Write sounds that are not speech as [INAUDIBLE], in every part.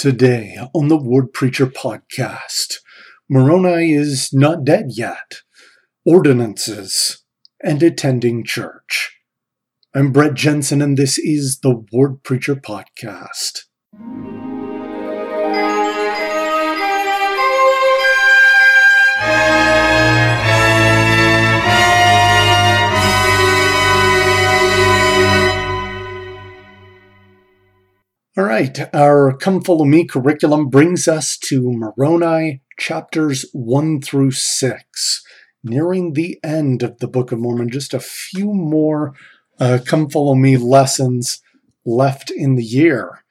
Today on the Ward Preacher podcast, Moroni is not dead yet. Ordinances and attending church. I'm Brett Jensen, and this is the Ward Preacher podcast. All right, our Come Follow Me curriculum brings us to Moroni chapters 1 through 6, nearing the end of the Book of Mormon. Just a few more uh, Come Follow Me lessons left in the year.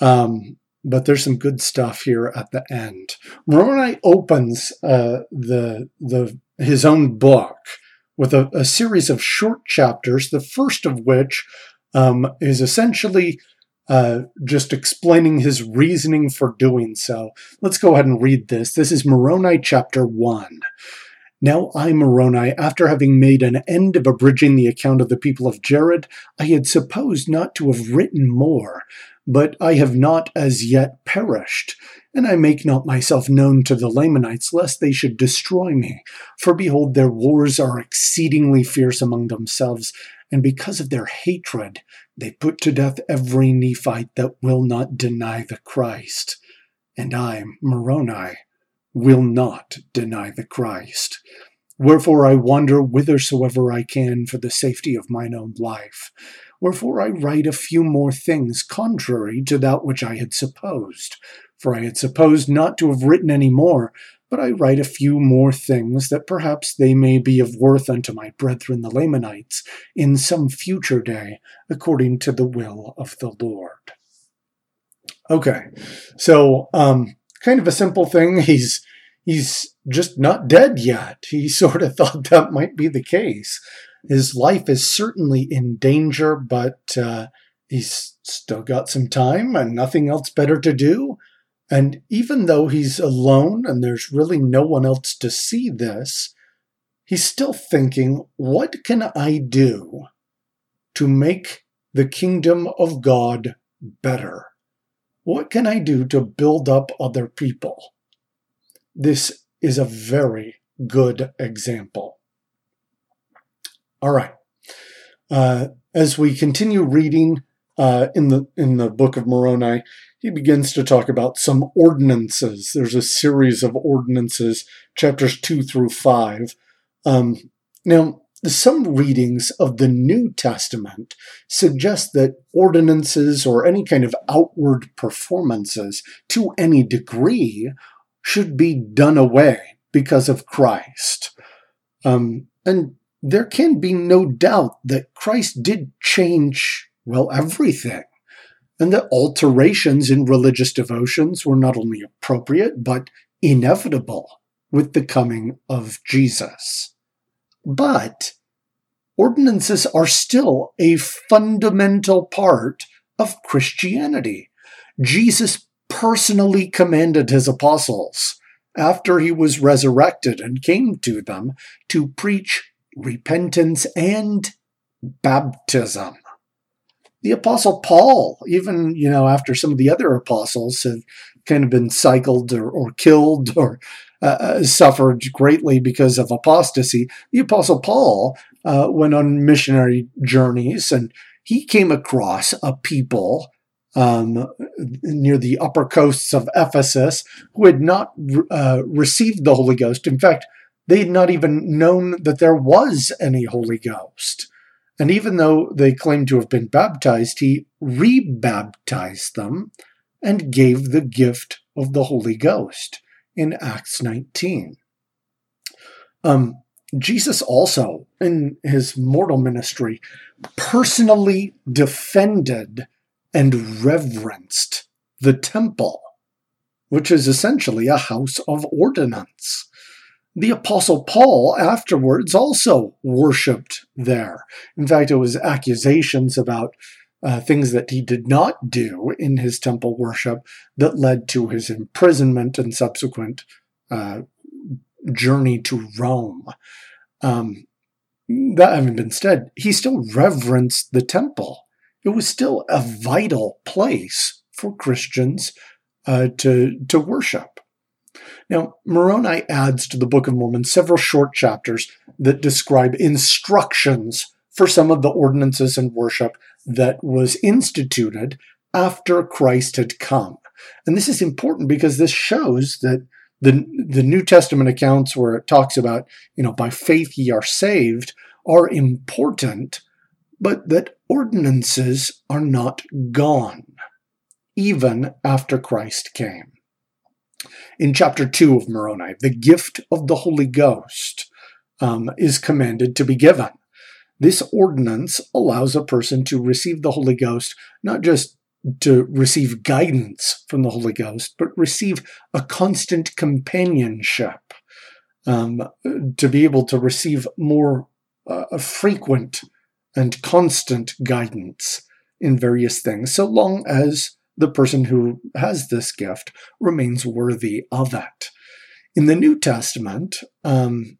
Um, but there's some good stuff here at the end. Moroni opens uh, the, the, his own book with a, a, series of short chapters, the first of which um, is essentially uh, just explaining his reasoning for doing so. Let's go ahead and read this. This is Moroni chapter 1. Now I, Moroni, after having made an end of abridging the account of the people of Jared, I had supposed not to have written more, but I have not as yet perished. And I make not myself known to the Lamanites, lest they should destroy me. For behold, their wars are exceedingly fierce among themselves, and because of their hatred, they put to death every Nephite that will not deny the Christ. And I, Moroni, will not deny the Christ. Wherefore I wander whithersoever I can for the safety of mine own life. Wherefore I write a few more things contrary to that which I had supposed. For I had supposed not to have written any more, but I write a few more things that perhaps they may be of worth unto my brethren the Lamanites in some future day, according to the will of the Lord. Okay, so um, kind of a simple thing. He's he's just not dead yet. He [LAUGHS] sort of thought that might be the case. His life is certainly in danger, but uh, he's still got some time and nothing else better to do. And even though he's alone and there's really no one else to see this, he's still thinking, what can I do to make the kingdom of God better? What can I do to build up other people? This is a very good example. All right. Uh, as we continue reading uh, in the in the book of Moroni, he begins to talk about some ordinances. There's a series of ordinances, chapters two through five. Um, now, some readings of the New Testament suggest that ordinances or any kind of outward performances, to any degree, should be done away because of Christ. Um, and there can be no doubt that Christ did change, well, everything and that alterations in religious devotions were not only appropriate, but inevitable with the coming of Jesus. But ordinances are still a fundamental part of Christianity. Jesus personally commanded his apostles after he was resurrected and came to them to preach repentance and baptism the apostle Paul, even, you know, after some of the other apostles have kind of been cycled or, or killed or uh, uh, suffered greatly because of apostasy, the apostle Paul uh, went on missionary journeys and he came across a people um, near the upper coasts of Ephesus who had not uh, received the Holy Ghost. In fact, they had not even known that there was any Holy Ghost. And even though they claimed to have been baptized, he rebaptized them and gave the gift of the Holy Ghost in Acts 19. Um, Jesus also, in his mortal ministry, personally defended and reverenced the temple, which is essentially a house of ordinance. The Apostle Paul afterwards also worshipped there. In fact, it was accusations about uh, things that he did not do in his temple worship that led to his imprisonment and subsequent uh, journey to Rome. Um, that having been said, he still reverenced the temple. It was still a vital place for Christians uh, to, to worship. Now, Moroni adds to the Book of Mormon several short chapters that describe instructions for some of the ordinances and worship that was instituted after Christ had come. And this is important because this shows that the, the New Testament accounts where it talks about, you know, by faith ye are saved are important, but that ordinances are not gone, even after Christ came. In chapter 2 of Moroni, the gift of the Holy Ghost um, is commanded to be given. This ordinance allows a person to receive the Holy Ghost not just to receive guidance from the Holy Ghost, but receive a constant companionship, um, to be able to receive more uh, frequent and constant guidance in various things, so long as the person who has this gift remains worthy of it. In the New Testament, um,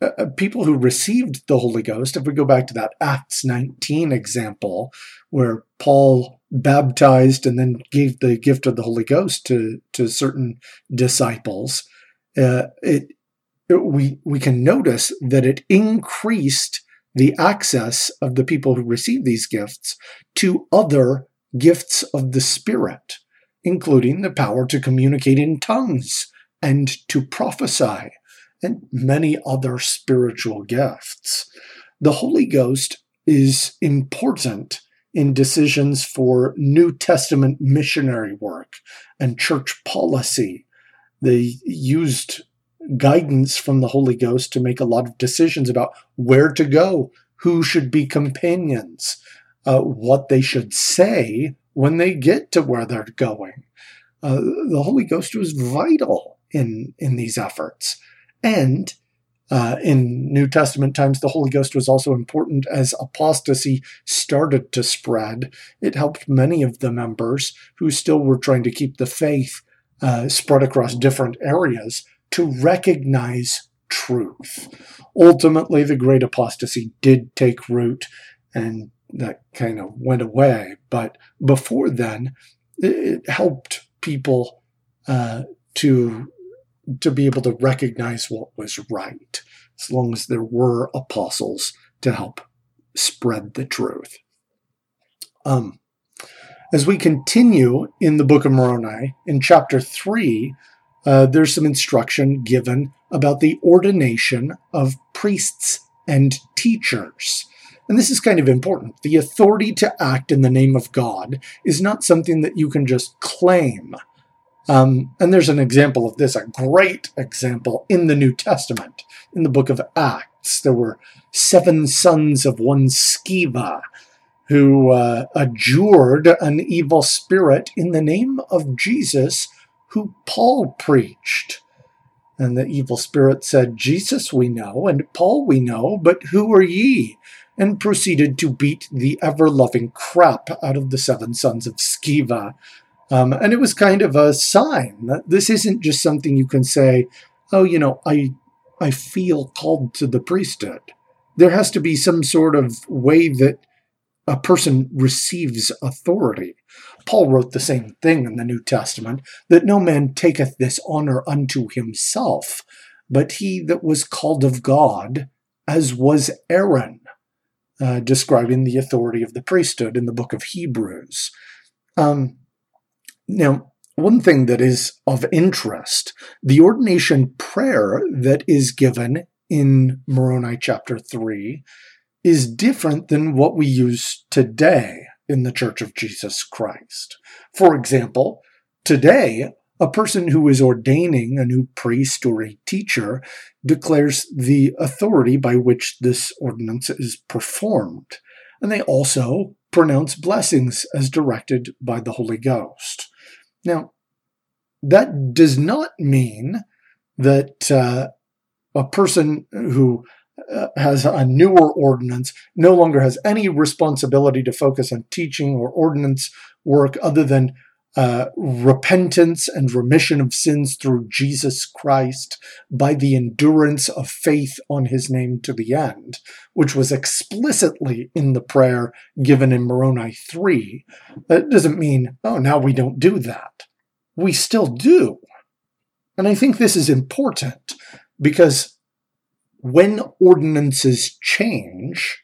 uh, uh, people who received the Holy Ghost, if we go back to that Acts 19 example, where Paul baptized and then gave the gift of the Holy Ghost to, to certain disciples, uh, it, it, we, we can notice that it increased the access of the people who received these gifts to other gifts of the Spirit, including the power to communicate in tongues and to prophesy and many other spiritual gifts. The Holy Ghost is important in decisions for New Testament missionary work and church policy. They used guidance from the Holy Ghost to make a lot of decisions about where to go, who should be companions, uh, what they should say when they get to where they're going. Uh, the Holy Ghost was vital in, in these efforts. And uh, in New Testament times, the Holy Ghost was also important as apostasy started to spread. It helped many of the members who still were trying to keep the faith uh, spread across different areas to recognize truth. Ultimately, the great apostasy did take root and that kind of went away. But before then, it helped people uh, to to be able to recognize what was right, as long as there were apostles to help spread the truth. Um, as we continue in the book of Moroni, in chapter 3, uh, there's some instruction given about the ordination of priests and teachers. And this is kind of important. The authority to act in the name of God is not something that you can just claim. Um, and there's an example of this, a great example in the New Testament, in the book of Acts. There were seven sons of one Sceva who uh, adjured an evil spirit in the name of Jesus, who Paul preached. And the evil spirit said, Jesus we know, and Paul we know, but who are ye? And proceeded to beat the ever loving crap out of the seven sons of Sceva. um, and it was kind of a sign that this isn't just something you can say, oh, you know, I, I feel called to the priesthood. There has to be some sort of way that a person receives authority. Paul wrote the same thing in the New Testament that no man taketh this honor unto himself, but he that was called of God, as was Aaron, uh, describing the authority of the priesthood in the book of Hebrews. Um, now, one thing that is of interest the ordination prayer that is given in Moroni chapter 3 is different than what we use today in the Church of Jesus Christ. For example, today, a person who is ordaining a new priest or a teacher declares the authority by which this ordinance is performed. And they also pronounce blessings as directed by the Holy Ghost. Now, that does not mean that uh, a person who uh, has a newer ordinance no longer has any responsibility to focus on teaching or ordinance work other than uh, repentance and remission of sins through Jesus Christ by the endurance of faith on his name to the end, which was explicitly in the prayer given in Moroni 3. That doesn't mean, oh, now we don't do that. we still do. And I think this is important because when ordinances change,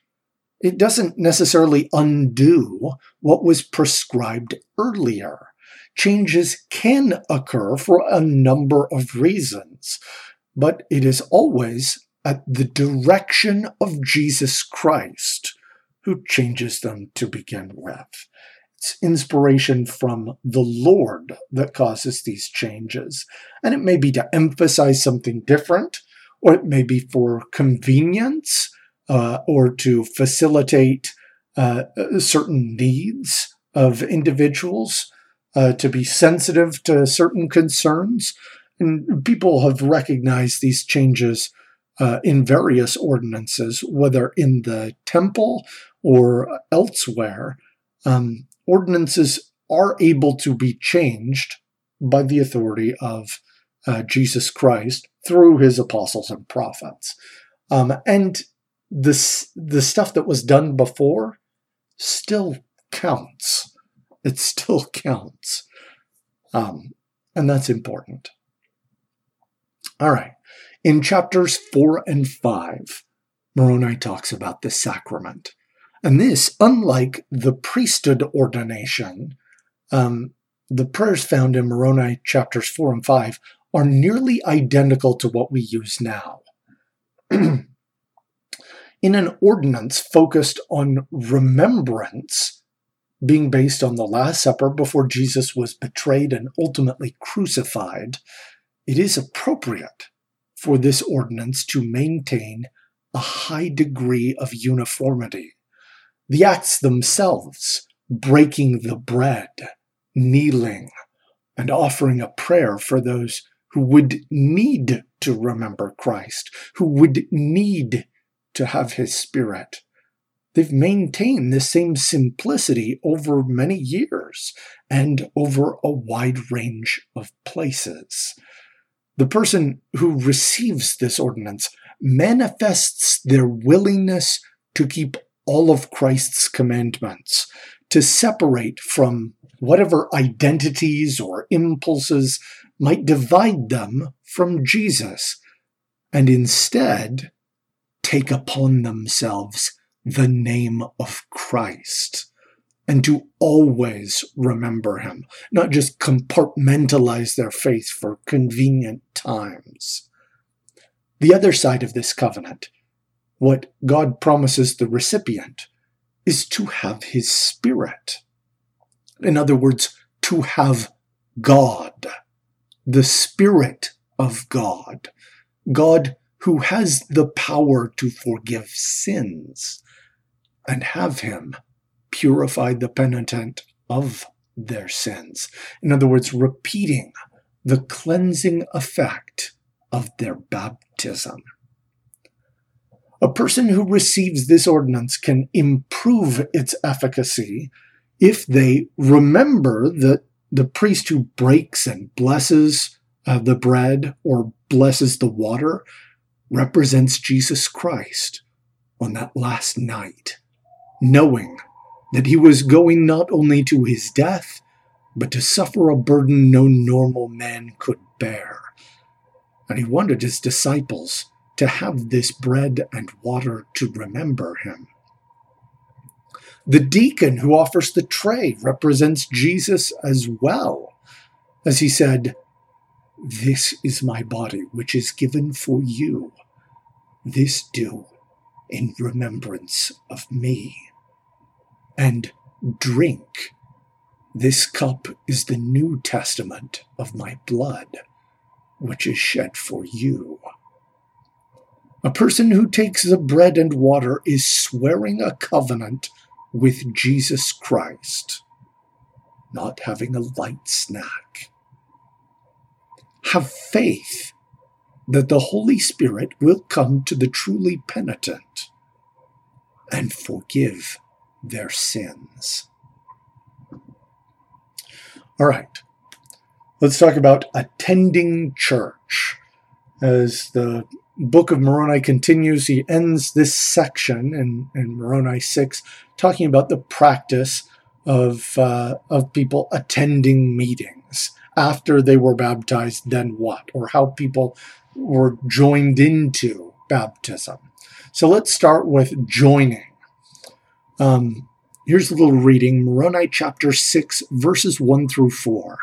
it doesn't necessarily undo what was prescribed earlier. Changes can occur for a number of reasons, but it is always at the direction of Jesus Christ who changes them to begin with. It's inspiration from the Lord that causes these changes. And it may be to emphasize something different, or it may be for convenience, uh, or to facilitate uh, certain needs of individuals, uh, to be sensitive to certain concerns. And people have recognized these changes uh, in various ordinances, whether in the temple or elsewhere. Um, ordinances are able to be changed by the authority of uh, Jesus Christ through his apostles and prophets. Um, and this, the stuff that was done before still counts. It still [LAUGHS] counts. Um, and that's important. All right. In chapters four and five, Moroni talks about the sacrament. And this, unlike the priesthood ordination, um, the prayers found in Moroni chapters 4 and 5 are nearly identical to what we use now. [CLEARS THROAT] in an ordinance focused on remembrance, being based on the Last Supper before Jesus was betrayed and ultimately crucified, it is appropriate for this ordinance to maintain a high degree of uniformity the acts themselves, breaking the bread, kneeling, and offering a prayer for those who would need to remember Christ, who would need to have his spirit. They've maintained the same simplicity over many years and over a wide range of places. The person who receives this ordinance manifests their willingness to keep all of Christ's commandments, to separate from whatever identities or impulses might divide them from Jesus, and instead take upon themselves the name of Christ and to always remember him, not just compartmentalize their faith for convenient times. The other side of this covenant what God promises the recipient is to have his spirit. In other words, to have God, the Spirit of God, God who has the power to forgive sins, and have him purify the penitent of their sins. In other words, repeating the cleansing effect of their baptism. A person who receives this ordinance can improve its efficacy if they remember that the priest who breaks and blesses uh, the bread or blesses the water represents Jesus Christ on that last night, knowing that he was going not only to his death, but to suffer a burden no normal man could bear. And he wanted his disciples to have this bread and water to remember him. The deacon who offers the tray represents Jesus as well, as he said, This is my body, which is given for you. This do in remembrance of me. And drink. This cup is the New Testament of my blood, which is shed for you. A person who takes the bread and water is swearing a covenant with Jesus Christ, not having a light snack. Have faith that the Holy Spirit will come to the truly penitent and forgive their sins. All right, let's talk about attending church. As the Book of Moroni continues. He ends this section in, in Moroni 6 talking about the practice of, uh, of people attending meetings, after they were baptized, then what? Or how people were joined into baptism. So let's start with joining. Um, here's a little reading Moroni chapter 6, verses 1 through 4.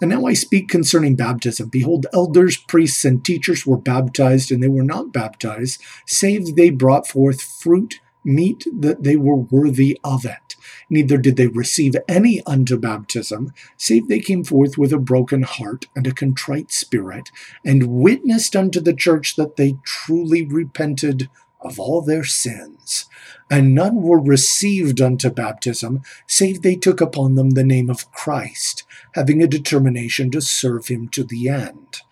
And now I speak concerning baptism. Behold, elders, priests, and teachers were baptized, and they were not baptized, save they brought forth fruit meet that they were worthy of it. Neither did they receive any unto baptism, save they came forth with a broken heart and a contrite spirit, and witnessed unto the church that they truly repented of all their sins. And none were received unto baptism, save they took upon them the name of Christ, having a determination to serve him to the end.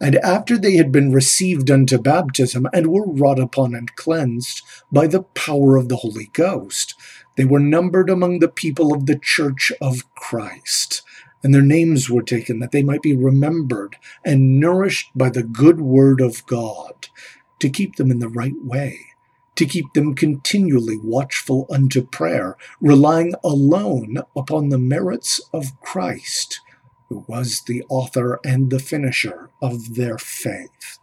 And after they had been received unto baptism, and were wrought upon and cleansed by the power of the Holy Ghost, they were numbered among the people of the church of Christ. And their names were taken that they might be remembered and nourished by the good word of God, to keep them in the right way, to keep them continually watchful unto prayer, relying alone upon the merits of Christ who was the author and the finisher of their faith.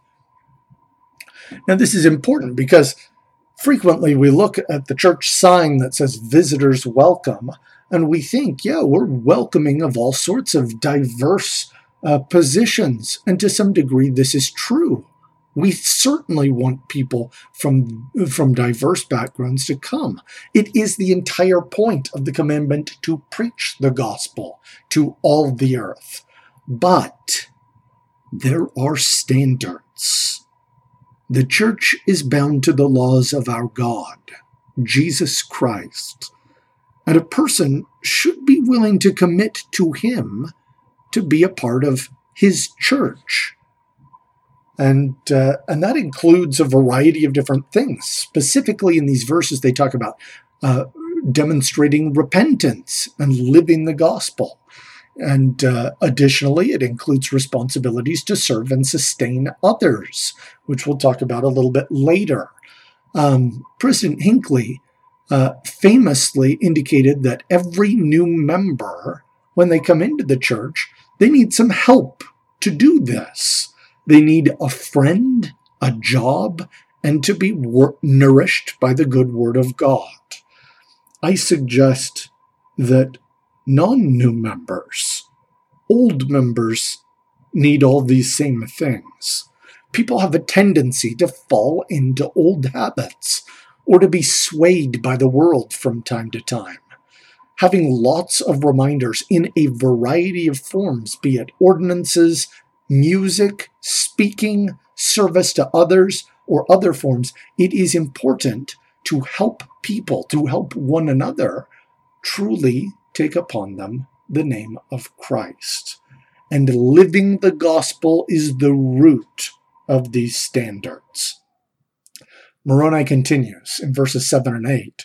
Now, this is important because frequently we look at the church sign that says visitors welcome, and we think, yeah, we're welcoming of all sorts of diverse uh, positions. And to some degree, this is true. We certainly want people from, from diverse backgrounds to come. It is the entire point of the commandment to preach the gospel to all the earth. But there are standards. The church is bound to the laws of our God, Jesus Christ, and a person should be willing to commit to Him to be a part of His church and uh, and that includes a variety of different things. Specifically, in these verses, they talk about uh, demonstrating repentance and living the gospel. And uh, additionally, it includes responsibilities to serve and sustain others, which we'll talk about a little bit later. Um, President Hinckley uh, famously indicated that every new member, when they come into the church, they need some help to do this. They need a friend, a job, and to be wor- nourished by the good word of God. I suggest that non new members, old members, need all these same things. People have a tendency to fall into old habits or to be swayed by the world from time to time. Having lots of reminders in a variety of forms, be it ordinances, music, speaking, service to others, or other forms, it is important to help people, to help one another, truly take upon them the name of Christ. And living the gospel is the root of these standards. Moroni continues in verses 7 and 8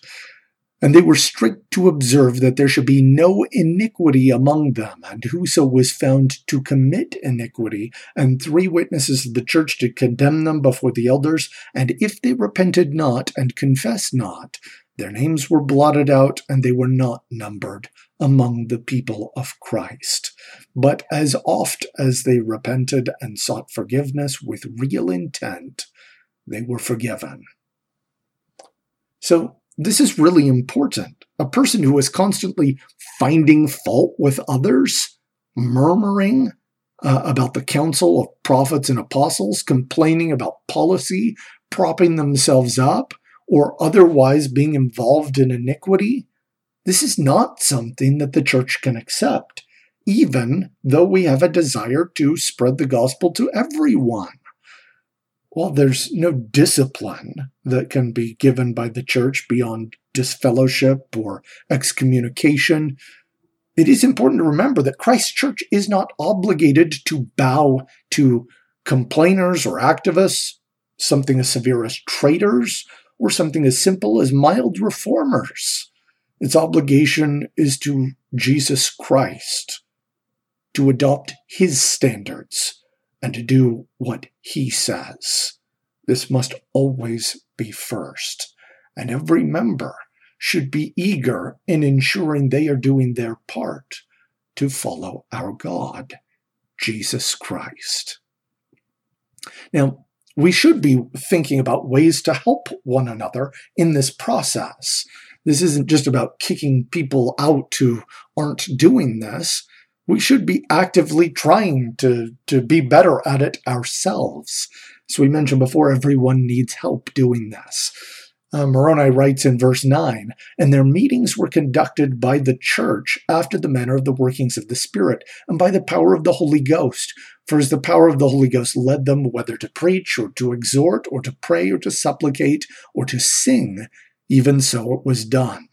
and they were strict to observe that there should be no iniquity among them, and whoso was found to commit iniquity, and three witnesses of the church to condemn them before the elders, and if they repented not and confessed not, their names were blotted out, and they were not numbered among the people of Christ. But as oft as they repented and sought forgiveness with real intent, they were forgiven. So this is really important. A person who is constantly finding fault with others, murmuring uh, about the council of prophets and apostles, complaining about policy, propping themselves up, or otherwise being involved in iniquity, this is not something that the church can accept, even though we have a desire to spread the gospel to everyone well, there's no discipline that can be given by the church beyond disfellowship or excommunication. It is important to remember that Christ's church is not obligated to bow to complainers or activists, something as severe as traitors, or something as simple as mild reformers. Its obligation is to Jesus Christ, to adopt his standards and to do what he says. This must always be first, and every member should be eager in ensuring they are doing their part to follow our God Jesus Christ. Now, we should be thinking about ways to help one another in this process. This isn't just about kicking people out who aren't doing this. We should be actively trying to, to be better at it ourselves. As we mentioned before, everyone needs help doing this. Uh, Moroni writes in verse 9, and their meetings were conducted by the church after the manner of the workings of the Spirit, and by the power of the Holy Ghost. For as the power of the Holy Ghost led them whether to preach, or to exhort, or to pray, or to supplicate, or to sing, even so it was done.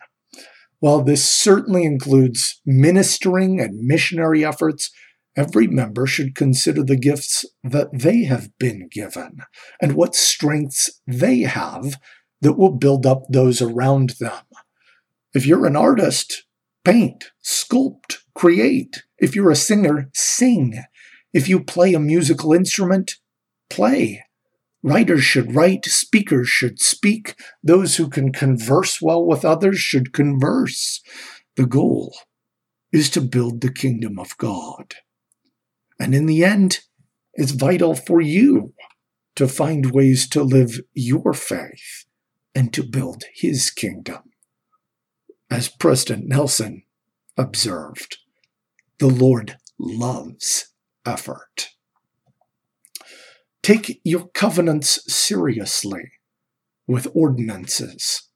While this certainly includes ministering and missionary efforts, every member should consider the gifts that they have been given and what strengths they have that will build up those around them. If you're an artist, paint, sculpt, create. If you're a singer, sing. If you play a musical instrument, play. Writers should write, speakers should speak, those who can converse well with others should converse. The goal is to build the kingdom of God. And in the end, it's vital for you to find ways to live your faith and to build his kingdom. As President Nelson observed, the Lord loves effort. Take your covenants seriously with ordinances.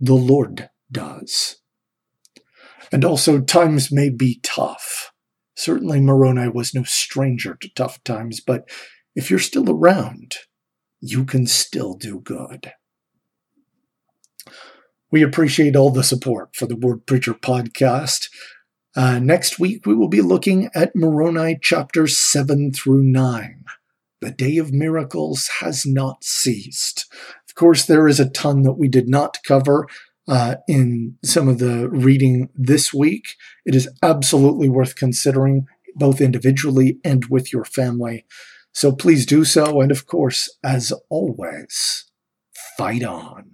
The Lord does. And also, times may be tough. Certainly, Moroni was no stranger to tough times, but if you're still around, you can still do good. We appreciate all the support for the Word Preacher podcast. Uh, next week, we will be looking at Moroni chapters 7 through 9 the day of miracles has not ceased. Of course, there is a ton that we did not cover uh, in some of the reading this week. It is absolutely worth considering, both individually and with your family. So please do so. And of course, as always, fight on.